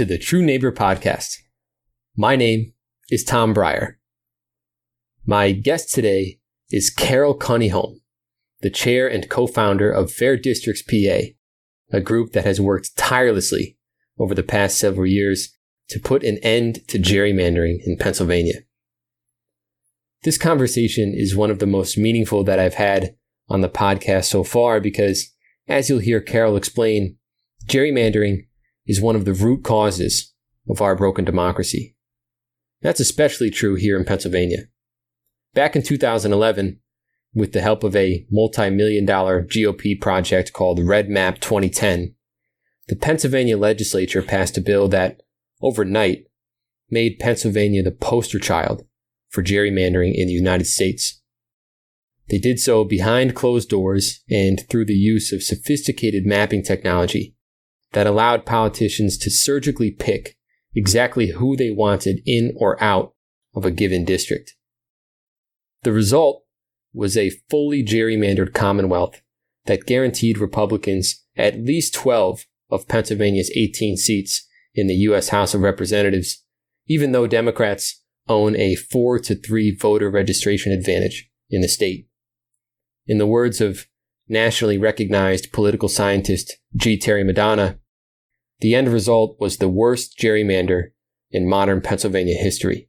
to the True Neighbor Podcast. My name is Tom Brier. My guest today is Carol Kuniholm, the chair and co-founder of Fair Districts PA, a group that has worked tirelessly over the past several years to put an end to gerrymandering in Pennsylvania. This conversation is one of the most meaningful that I've had on the podcast so far because, as you'll hear Carol explain, gerrymandering is one of the root causes of our broken democracy. That's especially true here in Pennsylvania. Back in 2011, with the help of a multi-million dollar GOP project called Red Map 2010, the Pennsylvania legislature passed a bill that, overnight, made Pennsylvania the poster child for gerrymandering in the United States. They did so behind closed doors and through the use of sophisticated mapping technology that allowed politicians to surgically pick exactly who they wanted in or out of a given district. The result was a fully gerrymandered Commonwealth that guaranteed Republicans at least 12 of Pennsylvania's 18 seats in the U.S. House of Representatives, even though Democrats own a 4 to 3 voter registration advantage in the state. In the words of nationally recognized political scientist G. Terry Madonna, the end result was the worst gerrymander in modern Pennsylvania history.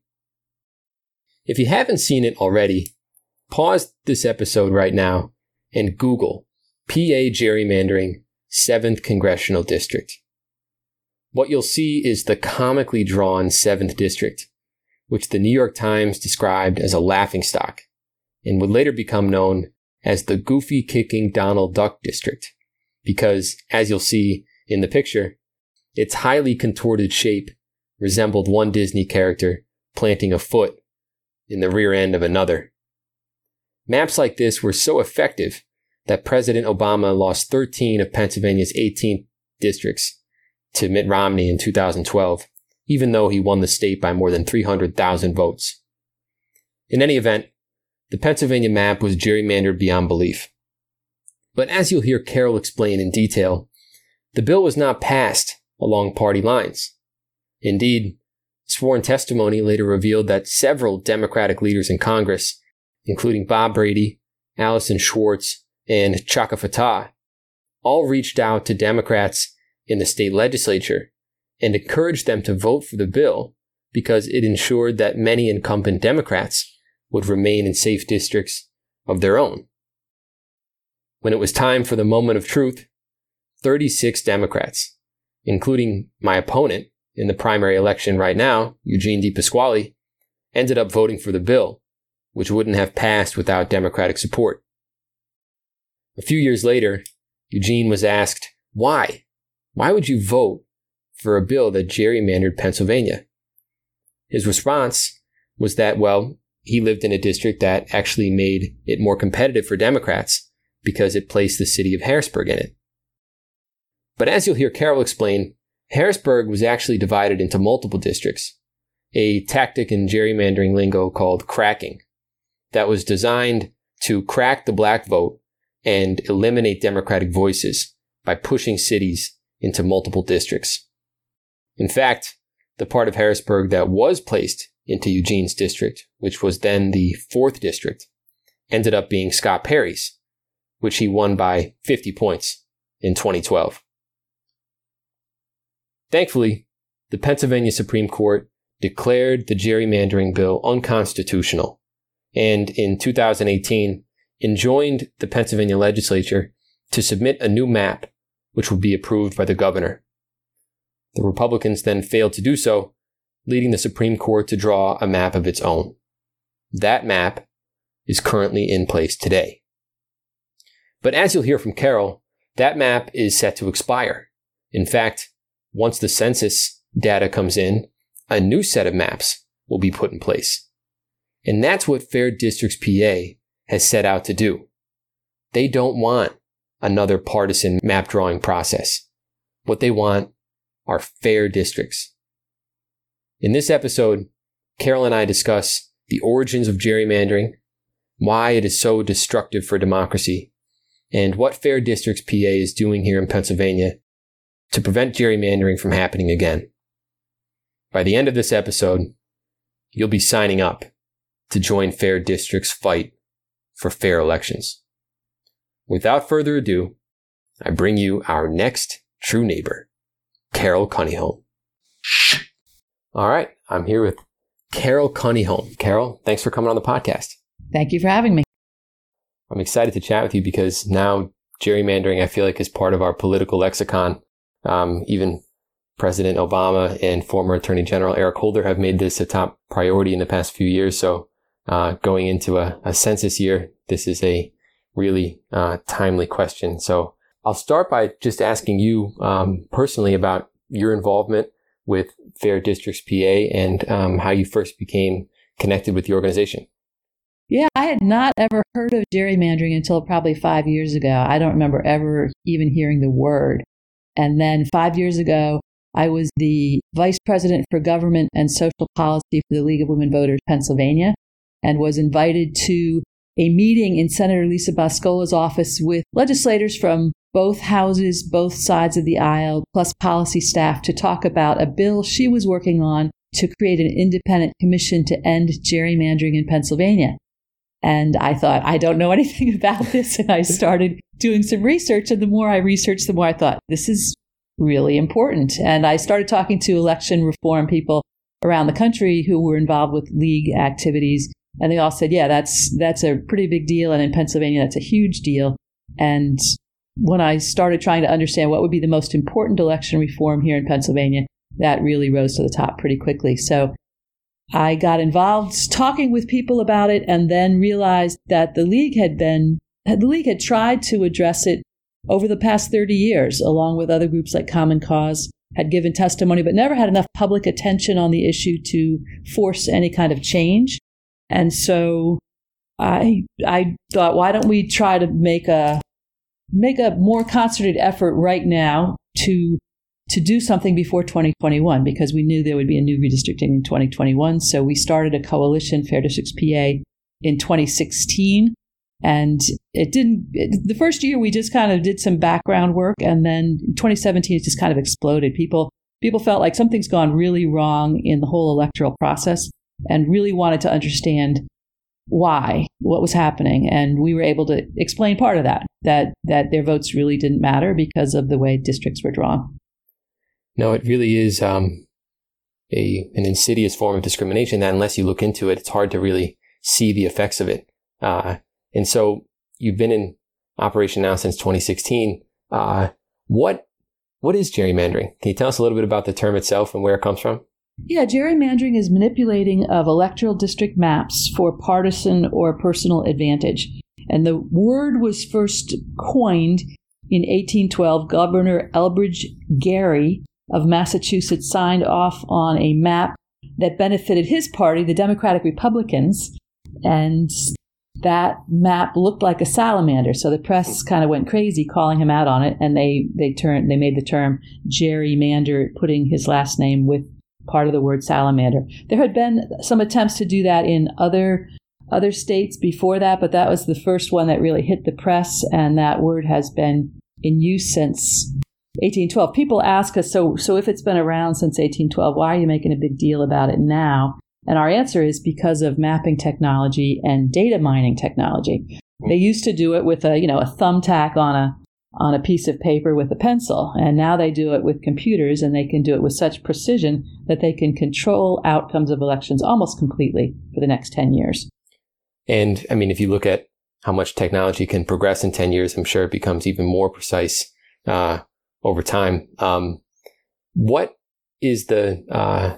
If you haven't seen it already, pause this episode right now and Google PA gerrymandering 7th Congressional District. What you'll see is the comically drawn 7th District, which the New York Times described as a laughingstock and would later become known as the goofy kicking Donald Duck District, because, as you'll see in the picture, its highly contorted shape resembled one Disney character planting a foot in the rear end of another. Maps like this were so effective that President Obama lost 13 of Pennsylvania's 18 districts to Mitt Romney in 2012, even though he won the state by more than 300,000 votes. In any event, the Pennsylvania map was gerrymandered beyond belief. But as you'll hear Carol explain in detail, the bill was not passed along party lines. Indeed, sworn testimony later revealed that several Democratic leaders in Congress, including Bob Brady, Allyson Schwartz, and Chaka Fattah, all reached out to Democrats in the state legislature and encouraged them to vote for the bill because it ensured that many incumbent Democrats would remain in safe districts of their own. When it was time for the moment of truth, 36 Democrats, including my opponent in the primary election right now, Eugene DePasquale, ended up voting for the bill, which wouldn't have passed without Democratic support. A few years later, Eugene was asked, why? Why would you vote for a bill that gerrymandered Pennsylvania? His response was that, well, he lived in a district that actually made it more competitive for Democrats because it placed the city of Harrisburg in it. But as you'll hear Carol explain, Harrisburg was actually divided into multiple districts, a tactic in gerrymandering lingo called cracking that was designed to crack the black vote and eliminate Democratic voices by pushing cities into multiple districts. In fact, the part of Harrisburg that was placed into Eugene's district, which was then the fourth district, ended up being Scott Perry's, which he won by 50 points in 2012. Thankfully, the Pennsylvania Supreme Court declared the gerrymandering bill unconstitutional and in 2018 enjoined the Pennsylvania legislature to submit a new map which would be approved by the governor. The Republicans then failed to do so, leading the Supreme Court to draw a map of its own. That map is currently in place today. But as you'll hear from Carol, that map is set to expire. In fact, once the census data comes in, a new set of maps will be put in place. And that's what Fair Districts PA has set out to do. They don't want another partisan map drawing process. What they want are fair districts. In this episode, Carol and I discuss the origins of gerrymandering, why it is so destructive for democracy, and what Fair Districts PA is doing here in Pennsylvania to prevent gerrymandering from happening again. By the end of this episode, you'll be signing up to join Fair District's fight for fair elections. Without further ado, I bring you our next true neighbor, Carol Kuniholm. All right, I'm here with Carol Kuniholm. Carol, thanks for coming on the podcast. Thank you for having me. I'm excited to chat with you because now gerrymandering, I feel like, is part of our political lexicon. Um, even President Obama and former Attorney General Eric Holder have made this a top priority in the past few years. So, uh, going into a, a, census year, this is a really uh, timely question. So, I'll start by just asking you um, personally about your involvement with Fair Districts PA and um, how you first became connected with the organization. Yeah, I had not ever heard of gerrymandering until probably five years ago. I don't remember ever even hearing the word. And then five years ago, I was the vice president for government and social policy for the League of Women Voters Pennsylvania and was invited to a meeting in Senator Lisa Boscola's office with legislators from both houses, both sides of the aisle, plus policy staff to talk about a bill she was working on to create an independent commission to end gerrymandering in Pennsylvania. And I thought, I don't know anything about this. And I started doing some research. And the more I researched, the more I thought, this is really important. And I started talking to election reform people around the country who were involved with league activities. And they all said, yeah, that's, that's a pretty big deal. And in Pennsylvania, that's a huge deal. And when I started trying to understand what would be the most important election reform here in Pennsylvania, that really rose to the top pretty quickly. So I got involved talking with people about it and then realized that the league had been, the league had tried to address it over the past 30 years, along with other groups like Common Cause, had given testimony, but never had enough public attention on the issue to force any kind of change. And so I, I thought, why don't we try to make a, make a more concerted effort right now to to do something before 2021 because we knew there would be a new redistricting in 2021. So we started a coalition, Fair Districts PA, in 2016 and it didn't, it, the first year we just kind of did some background work. And then 2017, it just kind of exploded. People, people felt like something's gone really wrong in the whole electoral process and really wanted to understand why, what was happening. And we were able to explain part of that, that, that their votes really didn't matter because of the way districts were drawn. No, it really is um, a an insidious form of discrimination that unless you look into it, it's hard to really see the effects of it. Uh, and so you've been in operation now since 2016. Uh, what what is gerrymandering? Can you tell us a little bit about the term itself and where it comes from? Yeah, gerrymandering is manipulating of electoral district maps for partisan or personal advantage. And the word was first coined in 1812. Governor Elbridge Gerry of Massachusetts signed off on a map that benefited his party, the Democratic Republicans, and that map looked like a salamander. So the press kind of went crazy calling him out on it, and they they turned they made the term gerrymander, putting his last name with part of the word salamander. There had been some attempts to do that in other other states before that, but that was the first one that really hit the press, and that word has been in use since 1812. People ask us, so so if it's been around since 1812, why are you making a big deal about it now? And our answer is because of mapping technology and data mining technology. They used to do it with a, you know, a thumbtack on a on a piece of paper with a pencil, and now they do it with computers and they can do it with such precision that they can control outcomes of elections almost completely for the next 10 years. And I mean, if you look at how much technology can progress in 10 years, I'm sure it becomes even more precise uh, over time. Um, what is the uh,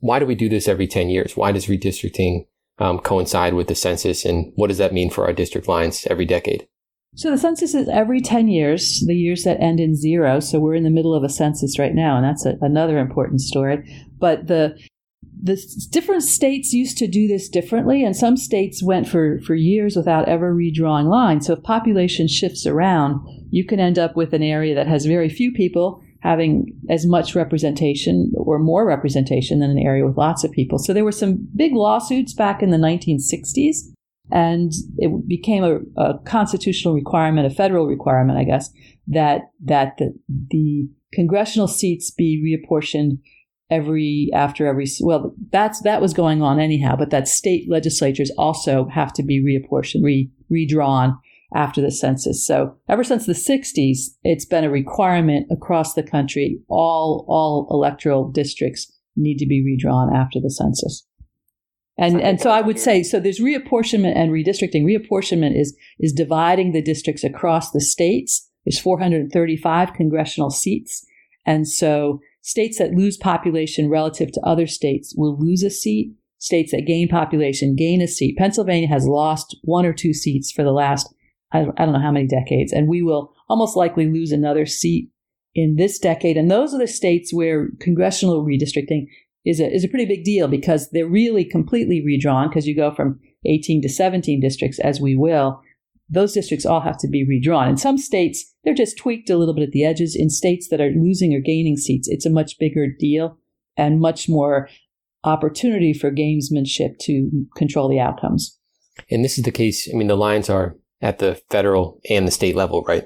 why do we do this every 10 years? Why does redistricting um, coincide with the census? And what does that mean for our district lines every decade? So the census is every 10 years, the years that end in zero. So we're in the middle of a census right now, and that's a, another important story. But the the different states used to do this differently, and some states went for, for years without ever redrawing lines. So if population shifts around, you can end up with an area that has very few people having as much representation or more representation than an area with lots of people. So there were some big lawsuits back in the 1960s, and it became a, a constitutional requirement, a federal requirement, I guess, that that the, the congressional seats be reapportioned every after every well that's that was going on anyhow but that state legislatures also have to be reapportioned re, redrawn after the census. So ever since the 60s it's been a requirement across the country. All all electoral districts need to be redrawn after the census and and so I would say so there's reapportionment and redistricting reapportionment is is dividing the districts across the states there's 435 congressional seats and so States that lose population relative to other states will lose a seat. States that gain population gain a seat. Pennsylvania has lost one or two seats for the last, I don't know how many decades, and we will almost likely lose another seat in this decade. And those are the states where congressional redistricting is a, is a pretty big deal because they're really completely redrawn because you go from 18 to 17 districts as we will those districts all have to be redrawn. In some states, they're just tweaked a little bit at the edges. In states that are losing or gaining seats, it's a much bigger deal and much more opportunity for gamesmanship to control the outcomes. And this is the case. I mean, the lines are at the federal and the state level, right?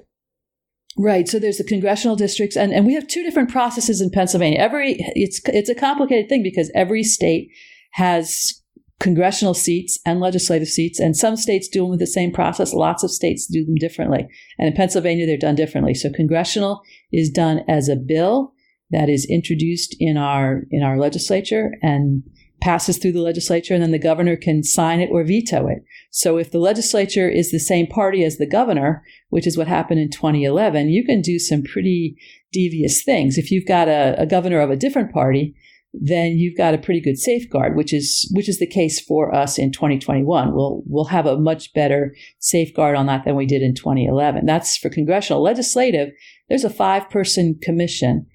Right. So there's the congressional districts, and, and we have two different processes in Pennsylvania. Every it's it's a complicated thing because every state has congressional seats and legislative seats. And some states do them with the same process. Lots of states do them differently. And in Pennsylvania, they're done differently. So congressional is done as a bill that is introduced in our in our legislature and passes through the legislature and then the governor can sign it or veto it. So if the legislature is the same party as the governor, which is what happened in 2011, you can do some pretty devious things. If you've got a, a governor of a different party, then you've got a pretty good safeguard, which is which is the case for us in 2021. We'll we'll have a much better safeguard on that than we did in 2011. That's for congressional. Legislative, there's a five person commission,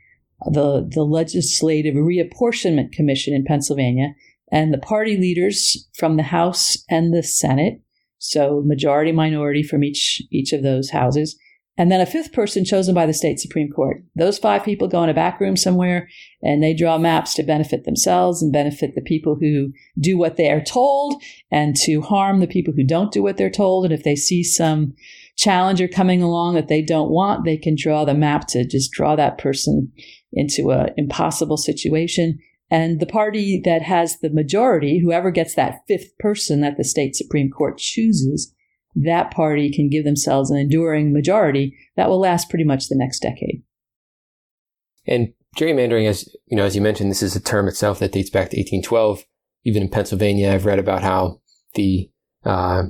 the the Legislative Reapportionment Commission in Pennsylvania, and the party leaders from the House and the Senate, so majority minority from each each of those houses and then a fifth person chosen by the state Supreme Court. Those five people go in a back room somewhere and they draw maps to benefit themselves and benefit the people who do what they are told and to harm the people who don't do what they're told. And if they see some challenger coming along that they don't want, they can draw the map to just draw that person into an impossible situation. And the party that has the majority, whoever gets that fifth person that the state Supreme Court chooses, that party can give themselves an enduring majority that will last pretty much the next decade. And gerrymandering, as you know, as you mentioned, this is a term itself that dates back to 1812. Even in Pennsylvania, I've read about how the uh,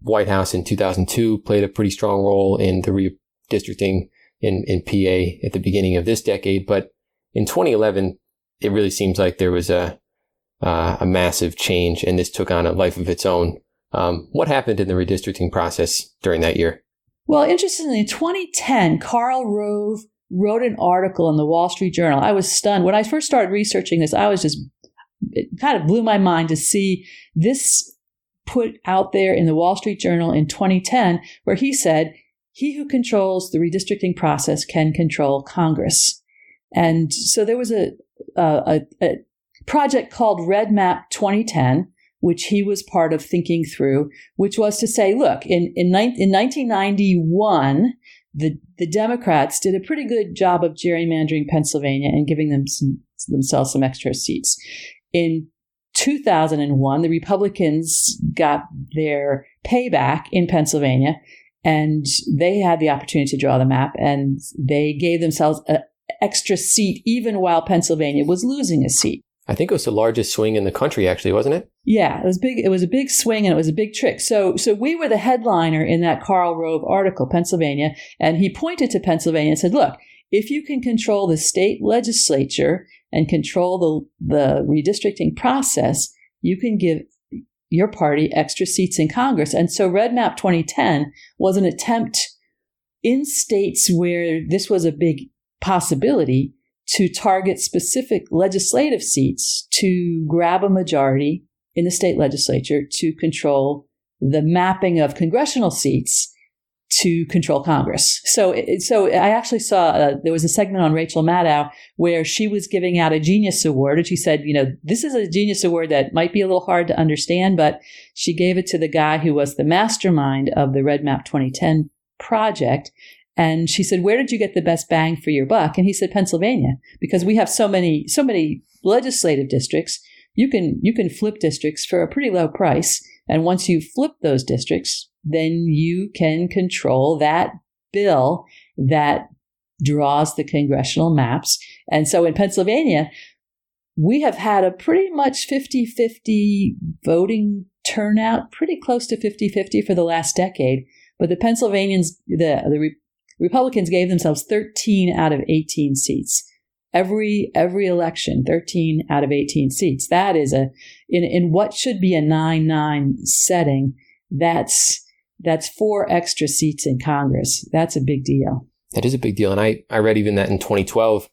White House in 2002 played a pretty strong role in the redistricting in, in PA at the beginning of this decade. But in 2011, it really seems like there was a uh, a massive change, and this took on a life of its own um, what happened in the redistricting process during that year? Well, interestingly, in 2010, Karl Rove wrote an article in the Wall Street Journal. I was stunned. When I first started researching this, I was just, it kind of blew my mind to see this put out there in the Wall Street Journal in 2010, where he said, He who controls the redistricting process can control Congress. And so there was a, a, a project called Red Map 2010 which he was part of thinking through, which was to say, look, in, in, in 1991, the, the Democrats did a pretty good job of gerrymandering Pennsylvania and giving them some, themselves some extra seats. In 2001, the Republicans got their payback in Pennsylvania and they had the opportunity to draw the map and they gave themselves an extra seat even while Pennsylvania was losing a seat. I think it was the largest swing in the country, actually, wasn't it? Yeah, it was big. It was a big swing and it was a big trick. So, so we were the headliner in that Karl Rove article, Pennsylvania, and he pointed to Pennsylvania and said, "Look, if you can control the state legislature and control the the redistricting process, you can give your party extra seats in Congress." And so, Red Map 2010 was an attempt in states where this was a big possibility to target specific legislative seats to grab a majority in the state legislature to control the mapping of congressional seats to control Congress. So, so I actually saw uh, there was a segment on Rachel Maddow where she was giving out a genius award, and she said, you know, this is a genius award that might be a little hard to understand, but she gave it to the guy who was the mastermind of the Red Map 2010 project, And she said, "Where did you get the best bang for your buck?" And he said, "Pennsylvania, because we have so many so many legislative districts. You can you can flip districts for a pretty low price, and once you flip those districts, then you can control that bill that draws the congressional maps. And so in Pennsylvania, we have had a pretty much 50 50 voting turnout, pretty close to 50 50 for the last decade. But the Pennsylvanians, the, the Re- Republicans gave themselves 13 out of 18 seats. Every every election, 13 out of 18 seats. That is a in in what should be a 9-9 setting, that's that's four extra seats in Congress. That's a big deal. That is a big deal. And I, I read even that in 2012,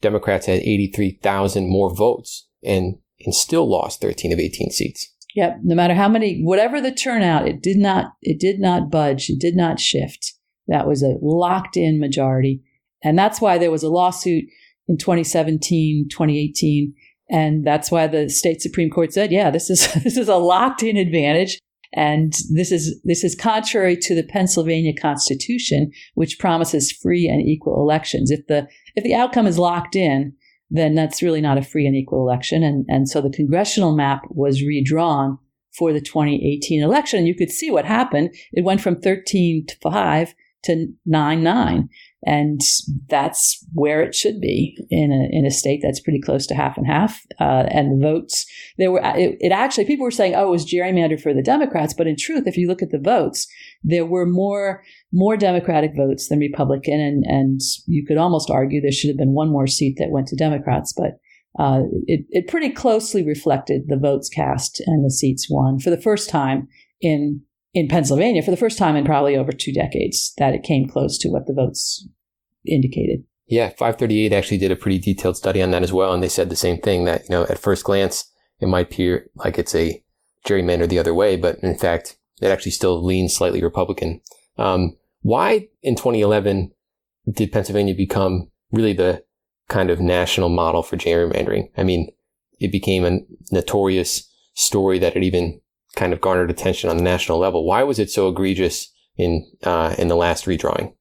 Democrats had 83,000 more votes and, and still lost 13 of 18 seats. Yep. No matter how many, whatever the turnout, it did not, it did not budge. It did not shift. That was a locked in majority. And that's why there was a lawsuit in 2017, 2018. And that's why the state Supreme Court said, yeah, this is, this is a locked in advantage. And this is, this is contrary to the Pennsylvania Constitution, which promises free and equal elections. If the, if the outcome is locked in, then that's really not a free and equal election. And, and so the congressional map was redrawn for the 2018 election. And you could see what happened. It went from 13 to 5 to 9 9. And that's where it should be in a, in a state that's pretty close to half and half. Uh, and the votes, there were, it, it, actually, people were saying, oh, it was gerrymandered for the Democrats. But in truth, if you look at the votes, there were more, more Democratic votes than Republican. And, and you could almost argue there should have been one more seat that went to Democrats. But uh, it, it pretty closely reflected the votes cast and the seats won for the first time in in Pennsylvania for the first time in probably over two decades that it came close to what the votes indicated. Yeah, 538 actually did a pretty detailed study on that as well. And they said the same thing that, you know, at first glance, it might appear like it's a gerrymander the other way, but in fact, it actually still leans slightly Republican. Um, why in 2011 did Pennsylvania become really the kind of national model for gerrymandering? I mean, it became a notorious story that it even kind of garnered attention on the national level. Why was it so egregious in uh, in the last redrawing?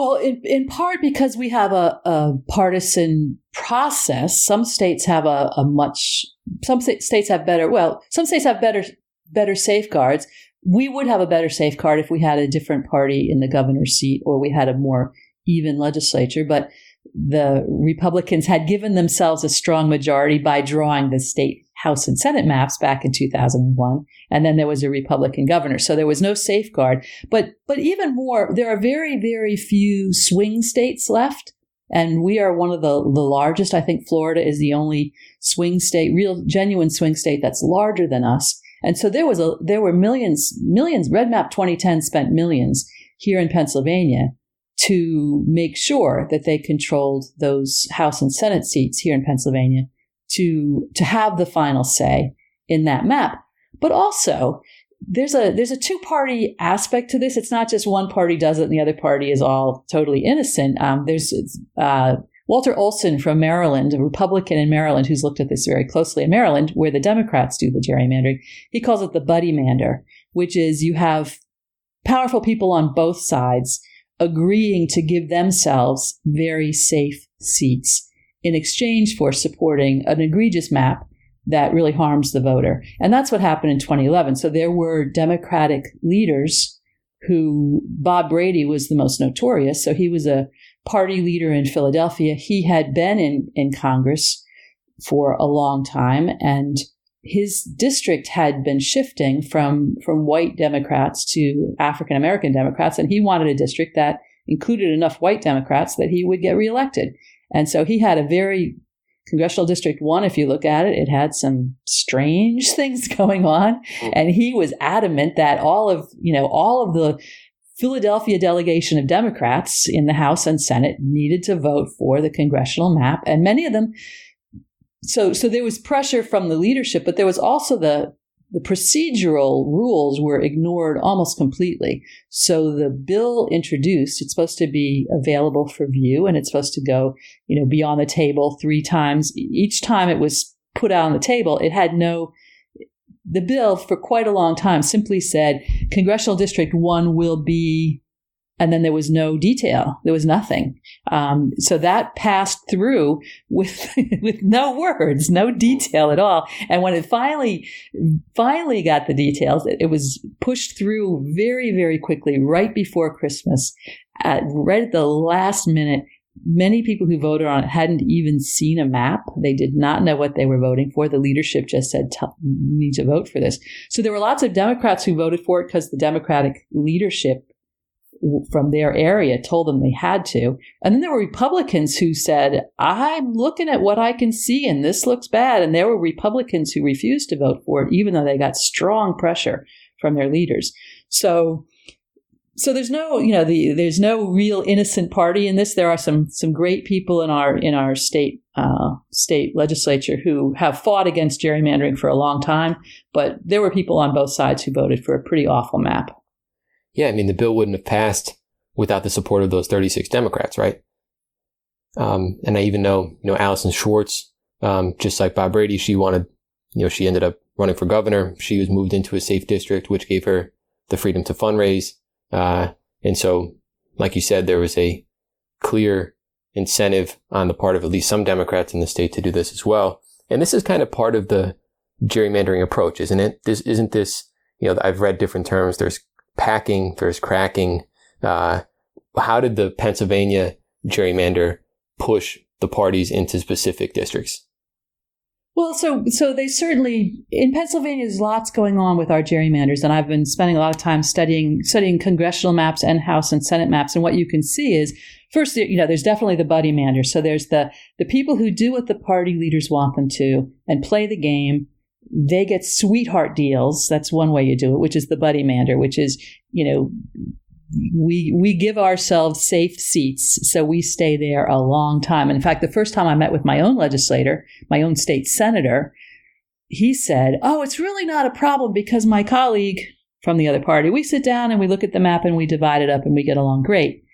Well, in, in part because we have a, a partisan process. Some states have a, a much, some states have better, well, some states have better, better safeguards. We would have a better safeguard if we had a different party in the governor's seat or we had a more even legislature. But the Republicans had given themselves a strong majority by drawing the state House and Senate maps back in 2001. And then there was a Republican governor. So there was no safeguard. But, but even more, there are very, very few swing states left. And we are one of the, the largest. I think Florida is the only swing state, real genuine swing state that's larger than us. And so there was a, there were millions, millions, Red Map 2010 spent millions here in Pennsylvania to make sure that they controlled those House and Senate seats here in Pennsylvania to to have the final say in that map. But also, there's a there's a two party aspect to this. It's not just one party does it and the other party is all totally innocent. Um, there's uh, Walter Olson from Maryland, a Republican in Maryland, who's looked at this very closely in Maryland, where the Democrats do the gerrymandering. He calls it the buddy mander, which is you have powerful people on both sides agreeing to give themselves very safe seats in exchange for supporting an egregious map that really harms the voter. And that's what happened in 2011. So there were Democratic leaders who Bob Brady was the most notorious. So he was a party leader in Philadelphia. He had been in, in Congress for a long time and his district had been shifting from, from white Democrats to African American Democrats. And he wanted a district that included enough white Democrats that he would get reelected. And so he had a very Congressional District 1, if you look at it, it had some strange things going on. Hmm. And he was adamant that all of, you know, all of the Philadelphia delegation of Democrats in the House and Senate needed to vote for the congressional map. And many of them, so, so there was pressure from the leadership, but there was also the the procedural rules were ignored almost completely. So the bill introduced, it's supposed to be available for view and it's supposed to go, you know, be on the table three times. Each time it was put out on the table, it had no, the bill for quite a long time simply said Congressional District 1 will be and then there was no detail. There was nothing. Um, so that passed through with with no words, no detail at all. And when it finally finally got the details, it, it was pushed through very very quickly, right before Christmas, at right at the last minute. Many people who voted on it hadn't even seen a map. They did not know what they were voting for. The leadership just said, "You need to vote for this." So there were lots of Democrats who voted for it because the Democratic leadership from their area told them they had to. And then there were Republicans who said, I'm looking at what I can see and this looks bad. And there were Republicans who refused to vote for it, even though they got strong pressure from their leaders. So, so there's no, you know, the, there's no real innocent party in this. There are some some great people in our in our state uh, state legislature who have fought against gerrymandering for a long time, but there were people on both sides who voted for a pretty awful map yeah, I mean, the bill wouldn't have passed without the support of those 36 Democrats, right? Um, and I even know, you know, Allyson Schwartz, um, just like Bob Brady, she wanted, you know, she ended up running for governor. She was moved into a safe district, which gave her the freedom to fundraise. Uh, and so, like you said, there was a clear incentive on the part of at least some Democrats in the state to do this as well. And this is kind of part of the gerrymandering approach, isn't it? This isn't this, you know, I've read different terms. There's packing versus cracking. Uh, how did the Pennsylvania gerrymander push the parties into specific districts? Well, so so they certainly in Pennsylvania there's lots going on with our gerrymanders, and I've been spending a lot of time studying studying congressional maps and House and Senate maps. And what you can see is first, you know, there's definitely the buddy mander. So there's the the people who do what the party leaders want them to and play the game they get sweetheart deals. That's one way you do it, which is the buddy mander, which is, you know, we we give ourselves safe seats so we stay there a long time. And in fact, the first time I met with my own legislator, my own state senator, he said, "Oh, it's really not a problem because my colleague from the other party, we sit down and we look at the map and we divide it up and we get along great."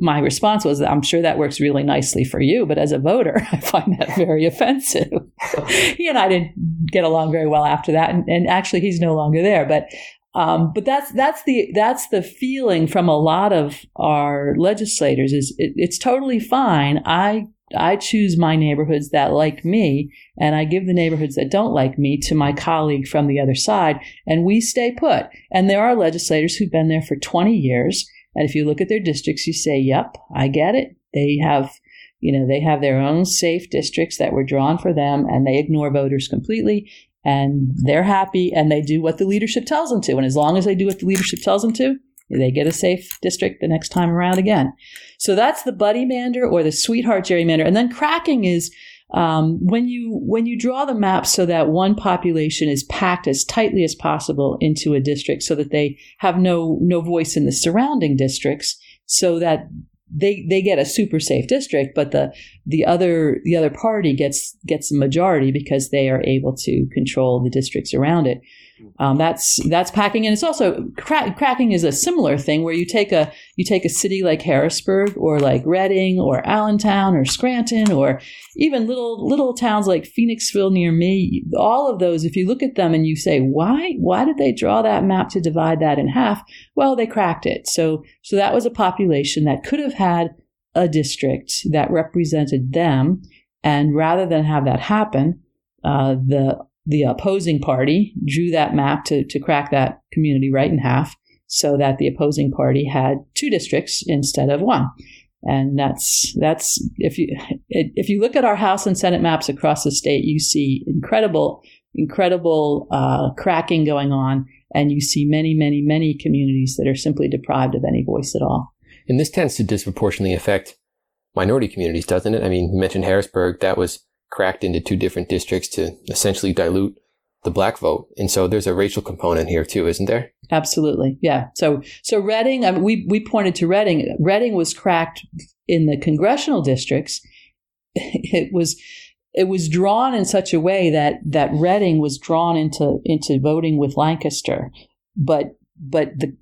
My response was, I'm sure that works really nicely for you, but as a voter, I find that very offensive. he and I didn't get along very well after that, and, and actually, he's no longer there. But um, but that's that's the that's the feeling from a lot of our legislators is it, it's totally fine. I I choose my neighborhoods that like me, and I give the neighborhoods that don't like me to my colleague from the other side, and we stay put. And there are legislators who've been there for 20 years and if you look at their districts, you say, yep, I get it. They have, you know, they have their own safe districts that were drawn for them and they ignore voters completely and they're happy and they do what the leadership tells them to. And as long as they do what the leadership tells them to, they get a safe district the next time around again. So that's the buddy mander or the sweetheart gerrymander. And then cracking is um, when you when you draw the map so that one population is packed as tightly as possible into a district, so that they have no no voice in the surrounding districts, so that they they get a super safe district, but the the other the other party gets gets a majority because they are able to control the districts around it. Um, that's that's packing, and it's also crack, cracking is a similar thing where you take a you take a city like Harrisburg or like Reading or Allentown or Scranton or even little little towns like Phoenixville near me. All of those, if you look at them and you say why why did they draw that map to divide that in half? Well, they cracked it. So so that was a population that could have had a district that represented them, and rather than have that happen, uh, the the opposing party drew that map to, to crack that community right in half so that the opposing party had two districts instead of one. And that's that's if you if you look at our House and Senate maps across the state, you see incredible incredible uh, cracking going on, and you see many many many communities that are simply deprived of any voice at all. And this tends to disproportionately affect minority communities, doesn't it? I mean, you mentioned Harrisburg; that was cracked into two different districts to essentially dilute the black vote. And so there's a racial component here too, isn't there? Absolutely. Yeah. So so Reading, I mean, we we pointed to Reading. Reading was cracked in the congressional districts. It was it was drawn in such a way that that Reading was drawn into into voting with Lancaster, but but the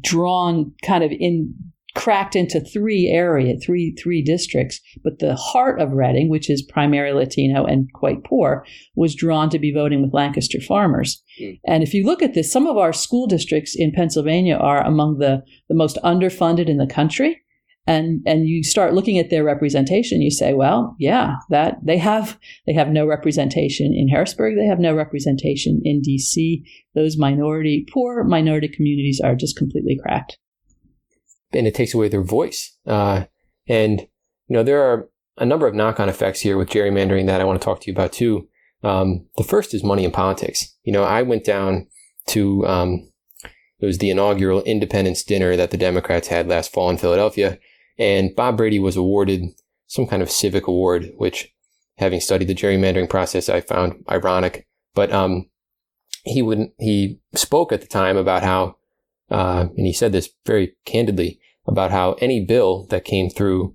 drawn kind of in cracked into three area, three three districts. But the heart of Reading, which is primarily Latino and quite poor, was drawn to be voting with Lancaster farmers. Mm. And if you look at this, some of our school districts in Pennsylvania are among the, the most underfunded in the country and and you start looking at their representation you say well yeah that they have they have no representation in harrisburg they have no representation in dc those minority poor minority communities are just completely cracked and it takes away their voice. Uh, and you know there are a number of knock-on effects here with gerrymandering that i want to talk to you about too. Um, the first is money in politics. You know i went down to um, it was the inaugural independence dinner that the democrats had last fall in philadelphia and Bob Brady was awarded some kind of civic award, which, having studied the gerrymandering process, I found ironic. But um, he wouldn't, he spoke at the time about how, uh, and he said this very candidly about how any bill that came through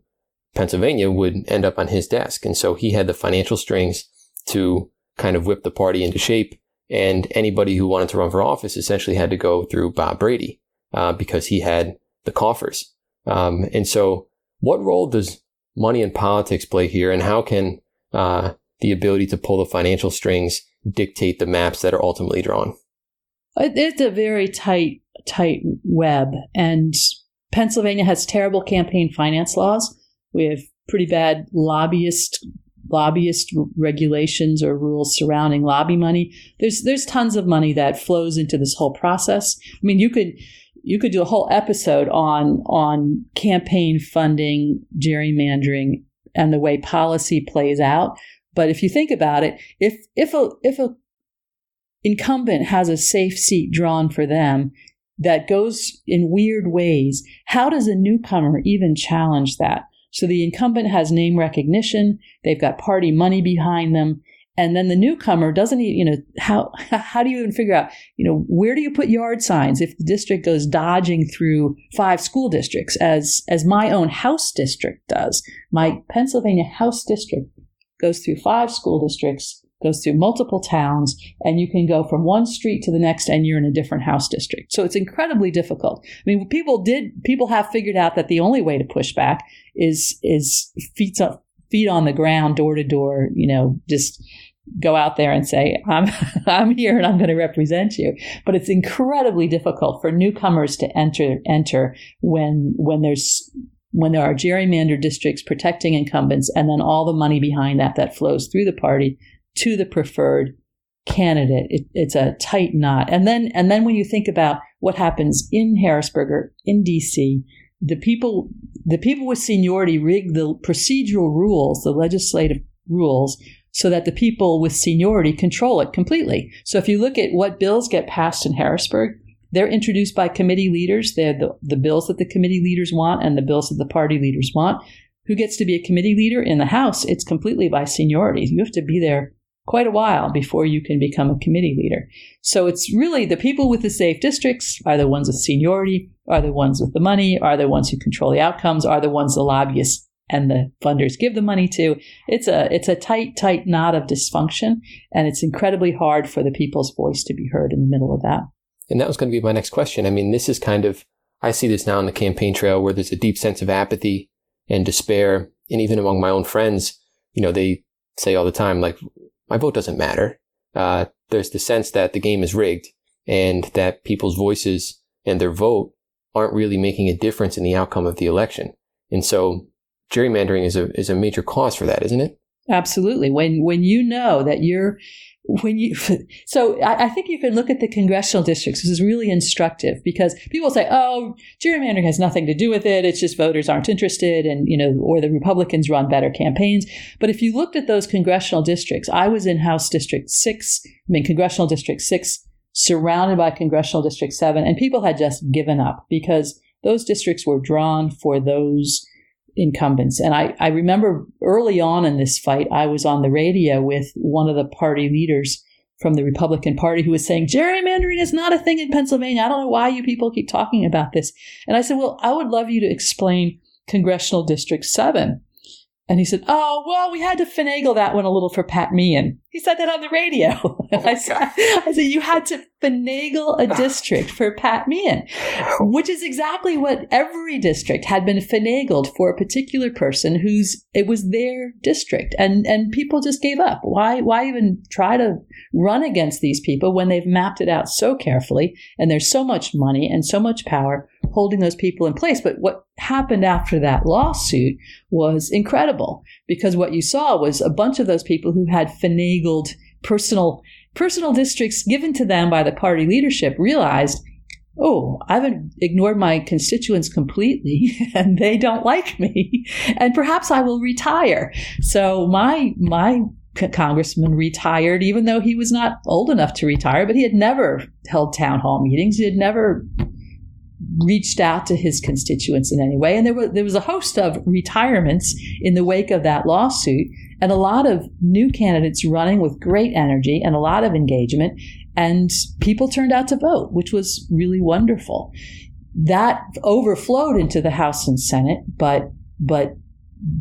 Pennsylvania would end up on his desk, and so he had the financial strings to kind of whip the party into shape. And anybody who wanted to run for office essentially had to go through Bob Brady uh, because he had the coffers. Um, and so, what role does money and politics play here, and how can uh, the ability to pull the financial strings dictate the maps that are ultimately drawn? It's a very tight, tight web, and Pennsylvania has terrible campaign finance laws. We have pretty bad lobbyist lobbyist regulations or rules surrounding lobby money. There's there's tons of money that flows into this whole process. I mean, you could you could do a whole episode on on campaign funding, gerrymandering, and the way policy plays out. But if you think about it, if if a if a incumbent has a safe seat drawn for them that goes in weird ways, how does a newcomer even challenge that? So the incumbent has name recognition, they've got party money behind them, and then the newcomer doesn't even, you know how how do you even figure out you know where do you put yard signs if the district goes dodging through five school districts as as my own house district does? My pennsylvania house district goes through five school districts goes through multiple towns and you can go from one street to the next and you're in a different house district so it's incredibly difficult i mean people did people have figured out that the only way to push back is is feet up feet on the ground, door to door, you know, just go out there and say, I'm, I'm here and I'm going to represent you. But it's incredibly difficult for newcomers to enter, enter when, when there's, when there are gerrymandered districts protecting incumbents and then all the money behind that that flows through the party to the preferred candidate. It, it's a tight knot. And then, and then when you think about what happens in Harrisburg or in DC, the people the people with seniority rig the procedural rules, the legislative rules, so that the people with seniority control it completely. So if you look at what bills get passed in Harrisburg, they're introduced by committee leaders. They're the, the bills that the committee leaders want and the bills that the party leaders want. Who gets to be a committee leader in the House? It's completely by seniority. You have to be there quite a while before you can become a committee leader. So it's really the people with the safe districts are the ones with seniority, are the ones with the money, are the ones who control the outcomes, are the ones the lobbyists and the funders give the money to. It's a it's a tight, tight knot of dysfunction, and it's incredibly hard for the people's voice to be heard in the middle of that. And that was going to be my next question. I mean, this is kind of I see this now on the campaign trail where there's a deep sense of apathy and despair, and even among my own friends, you know, they say all the time like my vote doesn't matter. Uh, there's the sense that the game is rigged and that people's voices and their vote aren't really making a difference in the outcome of the election. And so gerrymandering is a, is a major cause for that, isn't it? Absolutely. When, when you know that you're when you so I, I, think you can look at the congressional districts this is really instructive because people say oh gerrymandering has nothing to do with it it's just voters aren't interested and you know or the republicans run better campaigns but if you looked at those congressional districts i was in house district 6 i mean congressional district 6 surrounded by congressional district 7 and people had just given up because those districts were drawn for those incumbents. And I, I remember early on in this fight, I was on the radio with one of the party leaders from the Republican Party who was saying, gerrymandering is not a thing in Pennsylvania. I don't know why you people keep talking about this. And I said, well, I would love you to explain Congressional District 7. And he said, Oh, well, we had to finagle that one a little for Pat Meehan. He said that on the radio. Oh I, said, I said, You had to finagle a ah. district for Pat Meehan, which is exactly what every district had been finagled for a particular person whose it was their district. And and people just gave up. Why why even try to run against these people when they've mapped it out so carefully and there's so much money and so much power holding those people in place. But what happened after that lawsuit was incredible because what you saw was a bunch of those people who had finagled personal personal districts given to them by the party leadership realized oh, I've ignored my constituents completely and they don't like me and perhaps I will retire. So my my congressman retired even though he was not old enough to retire, but he had never held town hall meetings. He had never reached out to his constituents in any way. And there was, there was a host of retirements in the wake of that lawsuit and a lot of new candidates running with great energy and a lot of engagement. And people turned out to vote, which was really wonderful. That overflowed into the House and Senate, but, but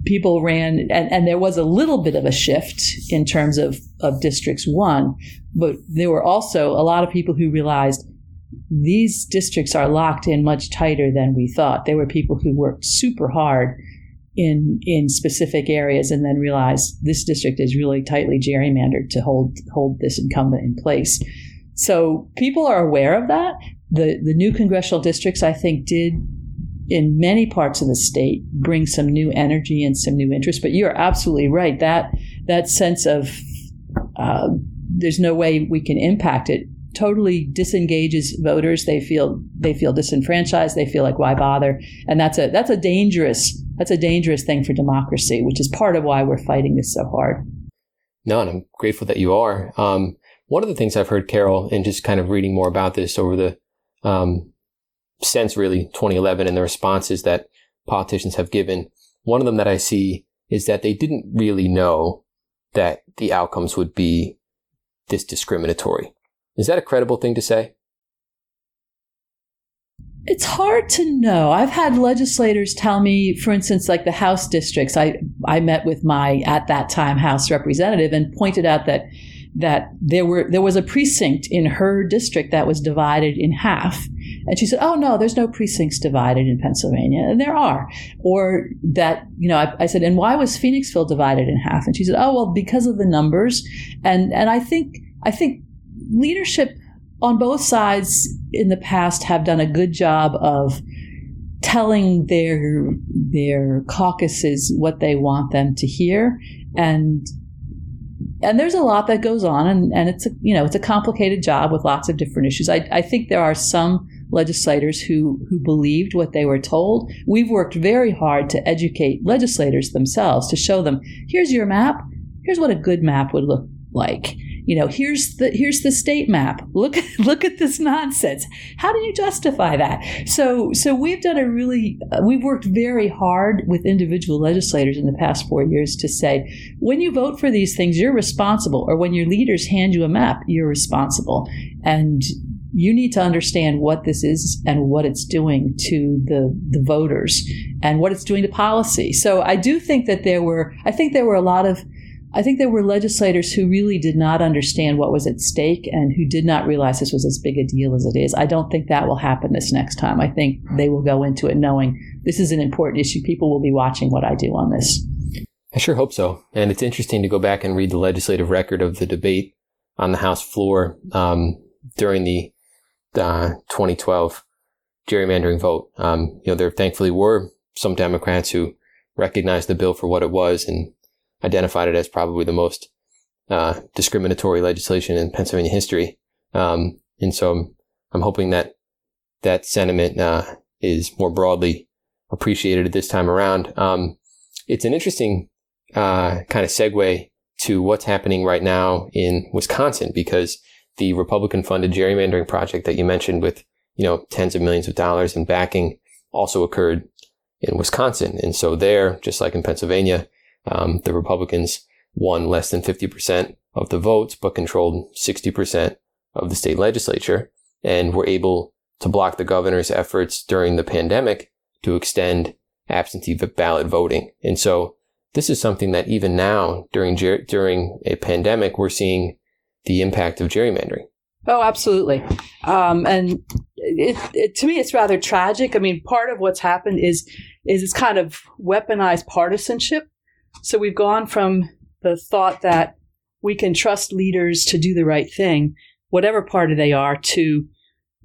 people ran, and, and there was a little bit of a shift in terms of, of districts won, but there were also a lot of people who realized these districts are locked in much tighter than we thought. There were people who worked super hard in in specific areas and then realized this district is really tightly gerrymandered to hold hold this incumbent in place. So people are aware of that. The the new congressional districts I think did in many parts of the state bring some new energy and some new interest. But you're absolutely right. That that sense of uh, there's no way we can impact it totally disengages voters. They feel they feel disenfranchised. They feel like why bother? And that's a that's a dangerous that's a dangerous thing for democracy, which is part of why we're fighting this so hard. No, and I'm grateful that you are. Um, one of the things I've heard, Carol, and just kind of reading more about this over the um, since really 2011 and the responses that politicians have given, one of them that I see is that they didn't really know that the outcomes would be this discriminatory. Is that a credible thing to say? It's hard to know. I've had legislators tell me, for instance, like the House districts. I I met with my at that time House representative and pointed out that that there were there was a precinct in her district that was divided in half. And she said, "Oh no, there's no precincts divided in Pennsylvania." And there are. Or that, you know, I, I said, "And why was Phoenixville divided in half?" And she said, "Oh, well, because of the numbers." And and I think I think leadership on both sides in the past have done a good job of telling their their caucuses what they want them to hear. And and there's a lot that goes on and, and it's a you know it's a complicated job with lots of different issues. I, I think there are some legislators who who believed what they were told. We've worked very hard to educate legislators themselves to show them here's your map. Here's what a good map would look like you know here's the here's the state map. Look look at this nonsense. How do you justify that? So so we've done a really uh, we've worked very hard with individual legislators in the past 4 years to say when you vote for these things you're responsible or when your leaders hand you a map you're responsible. And you need to understand what this is and what it's doing to the the voters and what it's doing to policy. So I do think that there were I think there were a lot of I think there were legislators who really did not understand what was at stake and who did not realize this was as big a deal as it is. I don't think that will happen this next time. I think they will go into it knowing this is an important issue. People will be watching what I do on this. I sure hope so. And it's interesting to go back and read the legislative record of the debate on the House floor um, during the uh, 2012 gerrymandering vote. Um, you know, there thankfully were some Democrats who recognized the bill for what it was and identified it as probably the most uh, discriminatory legislation in Pennsylvania history. Um, and so I'm, I'm, hoping that that sentiment uh, is more broadly appreciated at this time around. Um, it's an interesting uh, kind of segue to what's happening right now in Wisconsin because the Republican funded gerrymandering project that you mentioned with you know tens of millions of dollars in backing also occurred in Wisconsin. And so there, just like in Pennsylvania, um, the Republicans won less than 50% of the votes, but controlled 60% of the state legislature and were able to block the governor's efforts during the pandemic to extend absentee ballot voting. And so this is something that even now during during a pandemic we're seeing the impact of gerrymandering. Oh, absolutely. Um, and it, it, to me, it's rather tragic. I mean, part of what's happened is is this kind of weaponized partisanship. So we've gone from the thought that we can trust leaders to do the right thing, whatever party they are, to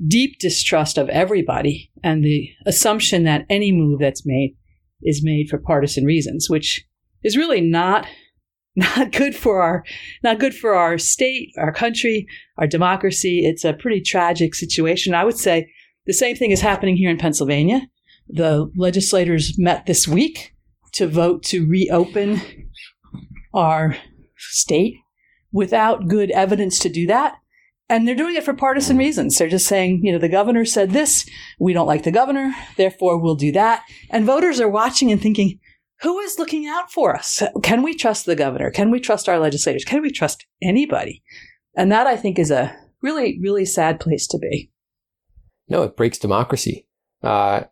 deep distrust of everybody and the assumption that any move that's made is made for partisan reasons, which is really not not good for our not good for our state, our country, our democracy. It's a pretty tragic situation. I would say the same thing is happening here in Pennsylvania. The legislators met this week to vote to reopen our state without good evidence to do that. And they're doing it for partisan reasons. They're just saying, you know, the governor said this, we don't like the governor, therefore we'll do that. And voters are watching and thinking, who is looking out for us? Can we trust the governor? Can we trust our legislators? Can we trust anybody? And that I think is a really, really sad place to be. No, it breaks democracy. Uh,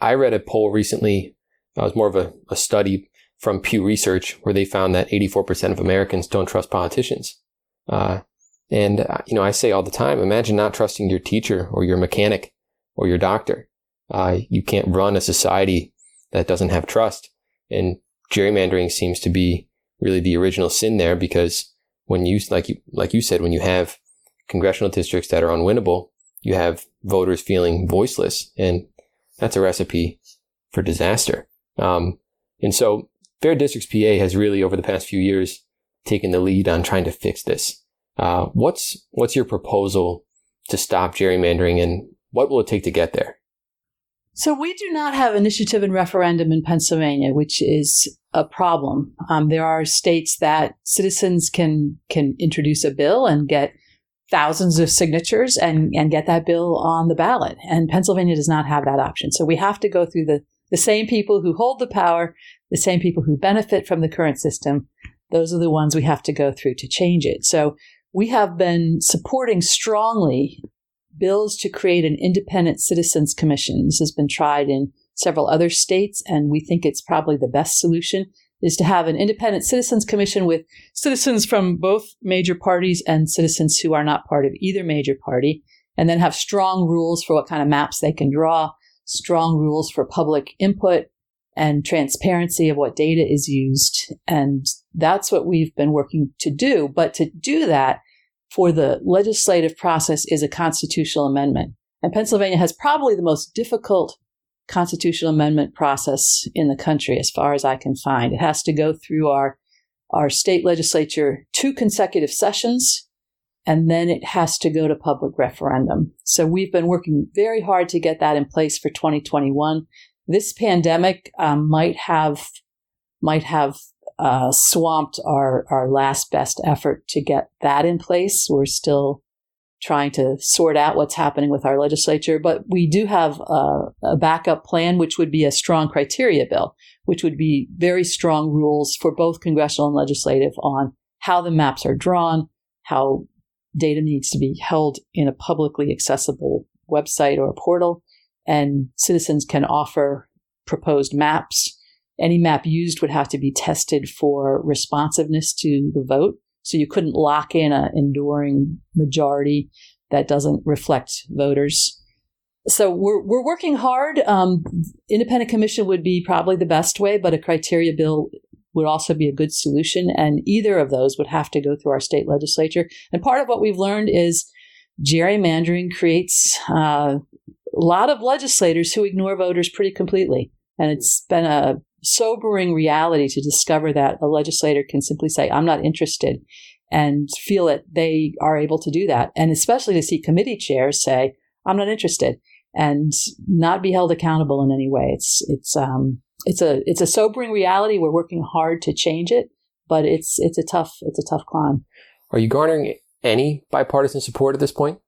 I read a poll recently. It was more of a, a study from Pew Research where they found that 84% of Americans don't trust politicians. Uh, and, uh, you know, I say all the time, imagine not trusting your teacher or your mechanic or your doctor. Uh, you can't run a society that doesn't have trust. And gerrymandering seems to be really the original sin there because when you, like you, like you said, when you have congressional districts that are unwinnable, you have voters feeling voiceless and that's a recipe for disaster. Um, and so Fair Districts PA has really over the past few years taken the lead on trying to fix this. Uh, what's, what's your proposal to stop gerrymandering and what will it take to get there? So we do not have initiative and referendum in Pennsylvania, which is a problem. Um, there are states that citizens can can introduce a bill and get thousands of signatures and, and get that bill on the ballot. And Pennsylvania does not have that option. So we have to go through the, the same people who hold the power, the same people who benefit from the current system. Those are the ones we have to go through to change it. So we have been supporting strongly bills to create an independent citizens commission. This has been tried in several other states, and we think it's probably the best solution is to have an independent citizens commission with citizens from both major parties and citizens who are not part of either major party, and then have strong rules for what kind of maps they can draw, strong rules for public input and transparency of what data is used. And that's what we've been working to do. But to do that for the legislative process is a constitutional amendment. And Pennsylvania has probably the most difficult constitutional amendment process in the country, as far as I can find. It has to go through our our state legislature two consecutive sessions, and then it has to go to public referendum. So we've been working very hard to get that in place for 2021. This pandemic um, might have might have uh, swamped our our last best effort to get that in place. We're still trying to sort out what's happening with our legislature. But we do have a, a, backup plan, which would be a strong criteria bill, which would be very strong rules for both congressional and legislative on how the maps are drawn, how data needs to be held in a publicly accessible website or portal, and citizens can offer proposed maps. Any map used would have to be tested for responsiveness to the vote. So you couldn't lock in an enduring majority that doesn't reflect voters. So we're we're working hard. Um, independent commission would be probably the best way, but a criteria bill would also be a good solution. And either of those would have to go through our state legislature. And part of what we've learned is gerrymandering creates uh, a lot of legislators who ignore voters pretty completely. And it's been a sobering reality to discover that a legislator can simply say, I'm not interested and feel that they are able to do that. And especially to see committee chairs say, I'm not interested and not be held accountable in any way. It's, it's, um, it's a, it's a sobering reality. We're working hard to change it, but it's, it's a tough, it's a tough climb. Are you garnering any bipartisan support at this point?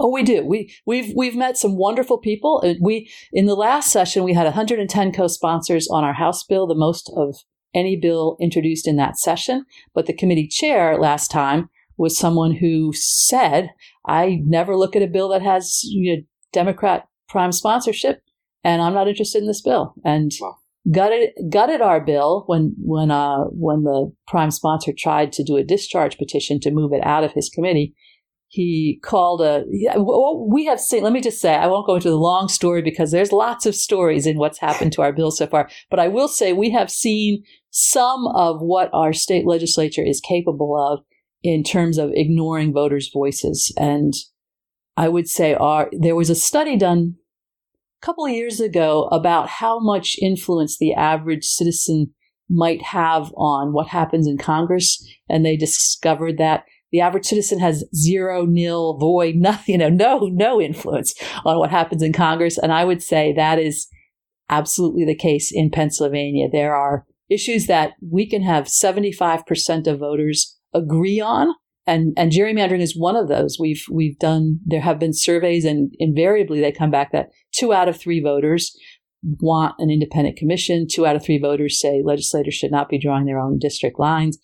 Oh, we do. We we've we've met some wonderful people. Uh, we in the last session we had 110 co-sponsors on our House bill, the most of any bill introduced in that session. But the committee chair last time was someone who said, "I never look at a bill that has you know, Democrat prime sponsorship, and I'm not interested in this bill." And wow. Gutted gutted our bill when when uh when the prime sponsor tried to do a discharge petition to move it out of his committee. He called a we have seen let me just say i won't go into the long story because there's lots of stories in what's happened to our bill so far but i will say we have seen some of what our state legislature is capable of in terms of ignoring voters voices. And i would say our there was a study done couple of years ago about how much influence the average citizen might have on what happens in congress and they discovered that the average citizen has zero, nil, void, nothing, you know, no, no influence on what happens in Congress. And I would say that is absolutely the case in Pennsylvania. There are issues that we can have 75% of voters agree on. And, and gerrymandering is one of those. We've, we've done, there have been surveys and invariably they come back that two out of three voters want an independent commission. Two out of three voters say legislators should not be drawing their own district lines.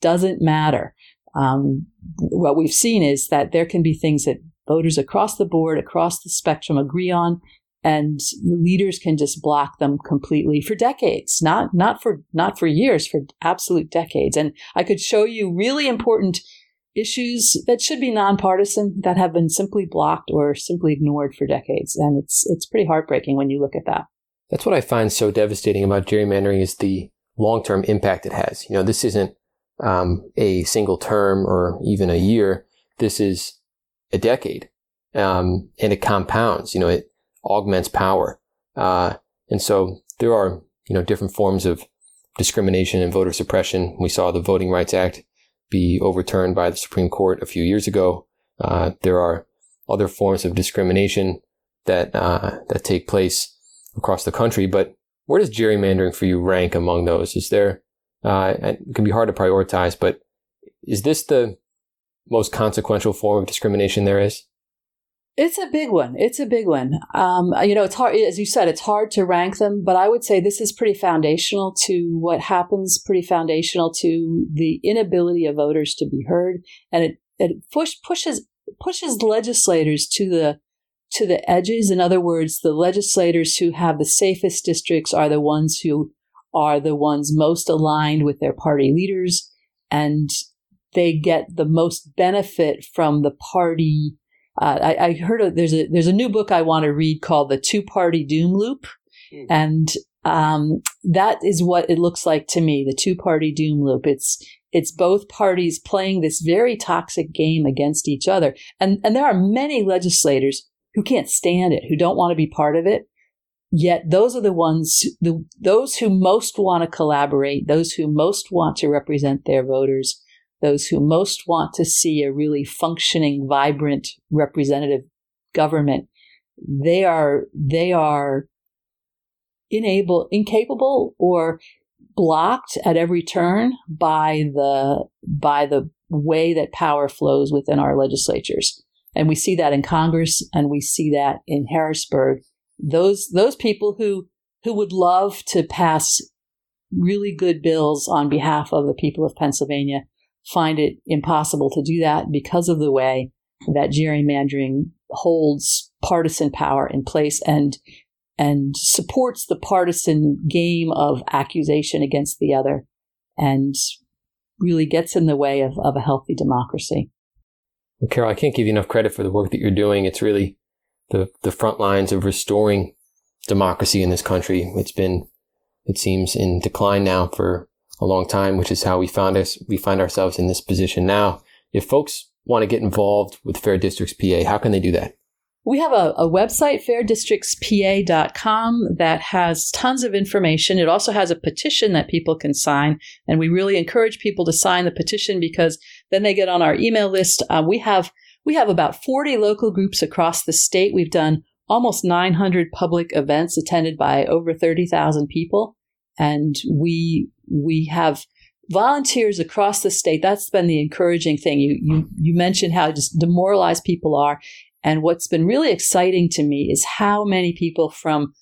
Doesn't matter um, what we've seen is that there can be things that voters across the board, across the spectrum agree on, and leaders can just block them completely for decades, not not for not for years, for absolute decades. And I could show you really important issues that should be nonpartisan that have been simply blocked or simply ignored for decades. And it's it's pretty heartbreaking when you look at that. That's what I find so devastating about gerrymandering is the long term impact it has. You know, this isn't um, a single term or even a year. This is a decade, um, and it compounds. You know, it augments power, uh, and so there are you know different forms of discrimination and voter suppression. We saw the Voting Rights Act be overturned by the Supreme Court a few years ago. Uh, there are other forms of discrimination that uh, that take place across the country, but where does gerrymandering for you rank among those? Is there uh, it can be hard to prioritize, but is this the most consequential form of discrimination there is? It's a big one. It's a big one. Um, you know, it's hard, as you said, it's hard to rank them, but I would say this is pretty foundational to what happens, pretty foundational to the inability of voters to be heard. And it, it push, pushes, pushes legislators to the, to the edges. In other words, the legislators who have the safest districts are the ones who are the ones most aligned with their party leaders and they get the most benefit from the party. Uh, I, I, heard of, there's a there's a new book I want to read called The Two Party Doom Loop, mm. and um, that is what it looks like to me. The two party doom loop. It's it's both parties playing this very toxic game against each other, and and there are many legislators who can't stand it, who don't want to be part of it, Yet those are the ones, the, those who most want to collaborate, those who most want to represent their voters, those who most want to see a really functioning, vibrant, representative government, they are, they are unable, incapable or blocked at every turn by the, by the way that power flows within our legislatures. And we see that in Congress and we see that in Harrisburg those those people who who would love to pass really good bills on behalf of the people of Pennsylvania find it impossible to do that because of the way that gerrymandering holds partisan power in place and and supports the partisan game of accusation against the other and really gets in the way of, of a healthy democracy. Well, Carol, I can't give you enough credit for the work that you're doing. It's really the, the front lines of restoring democracy in this country. It's been, it seems, in decline now for a long time, which is how we found us, we find ourselves in this position now. If folks want to get involved with Fair Districts PA, how can they do that? We have a, a website, fairdistrictspa.com, that has tons of information. It also has a petition that people can sign. And we really encourage people to sign the petition because then they get on our email list. Uh, we have we have about 40 local groups across the state. We've done almost 900 public events attended by over 30,000 people. And we, we have volunteers across the state. That's been the encouraging thing. You, you, you mentioned how just demoralized people are. And what's been really exciting to me is how many people from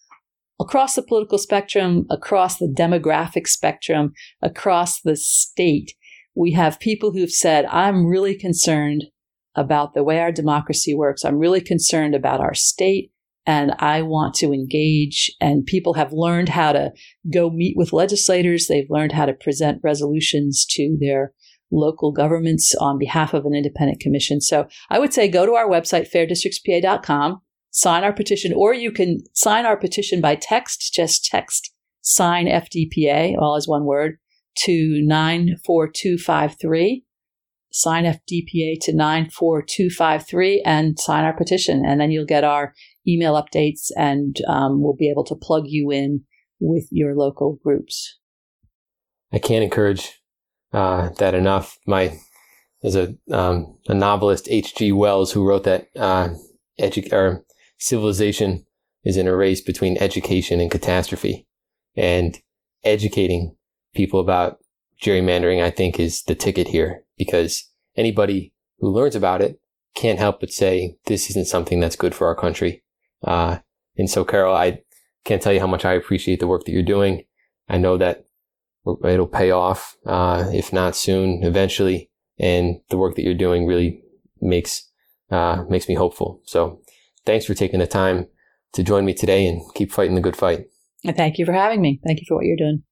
across the political spectrum, across the demographic spectrum, across the state, we have people who've said, I'm really concerned about the way our democracy works. I'm really concerned about our state And I want to engage, and people have learned how to go meet with legislators. They've learned how to present resolutions to their local governments on behalf of an independent commission. So I would say go to our website, fairdistrictspa.com, sign our petition, or you can sign our petition by text. Just text sign FDPA, all as one word, to 94253. Sign FDPA to 94253 and sign our petition. And then you'll get our email updates and um, we'll be able to plug you in with your local groups. I can't encourage uh, that enough. My there's a um, a novelist H.G. Wells who wrote that uh, edu- or civilization is in a race between education and catastrophe, and educating people about gerrymandering, I think, is the ticket here because anybody who learns about it can't help but say this isn't something that's good for our country. Uh, and so, Carol, I can't tell you how much I appreciate the work that you're doing. I know that it'll pay off, uh, if not soon, eventually. And the work that you're doing really makes uh, makes me hopeful. So, thanks for taking the time to join me today and keep fighting the good fight. Thank you for having me. Thank you for what you're doing.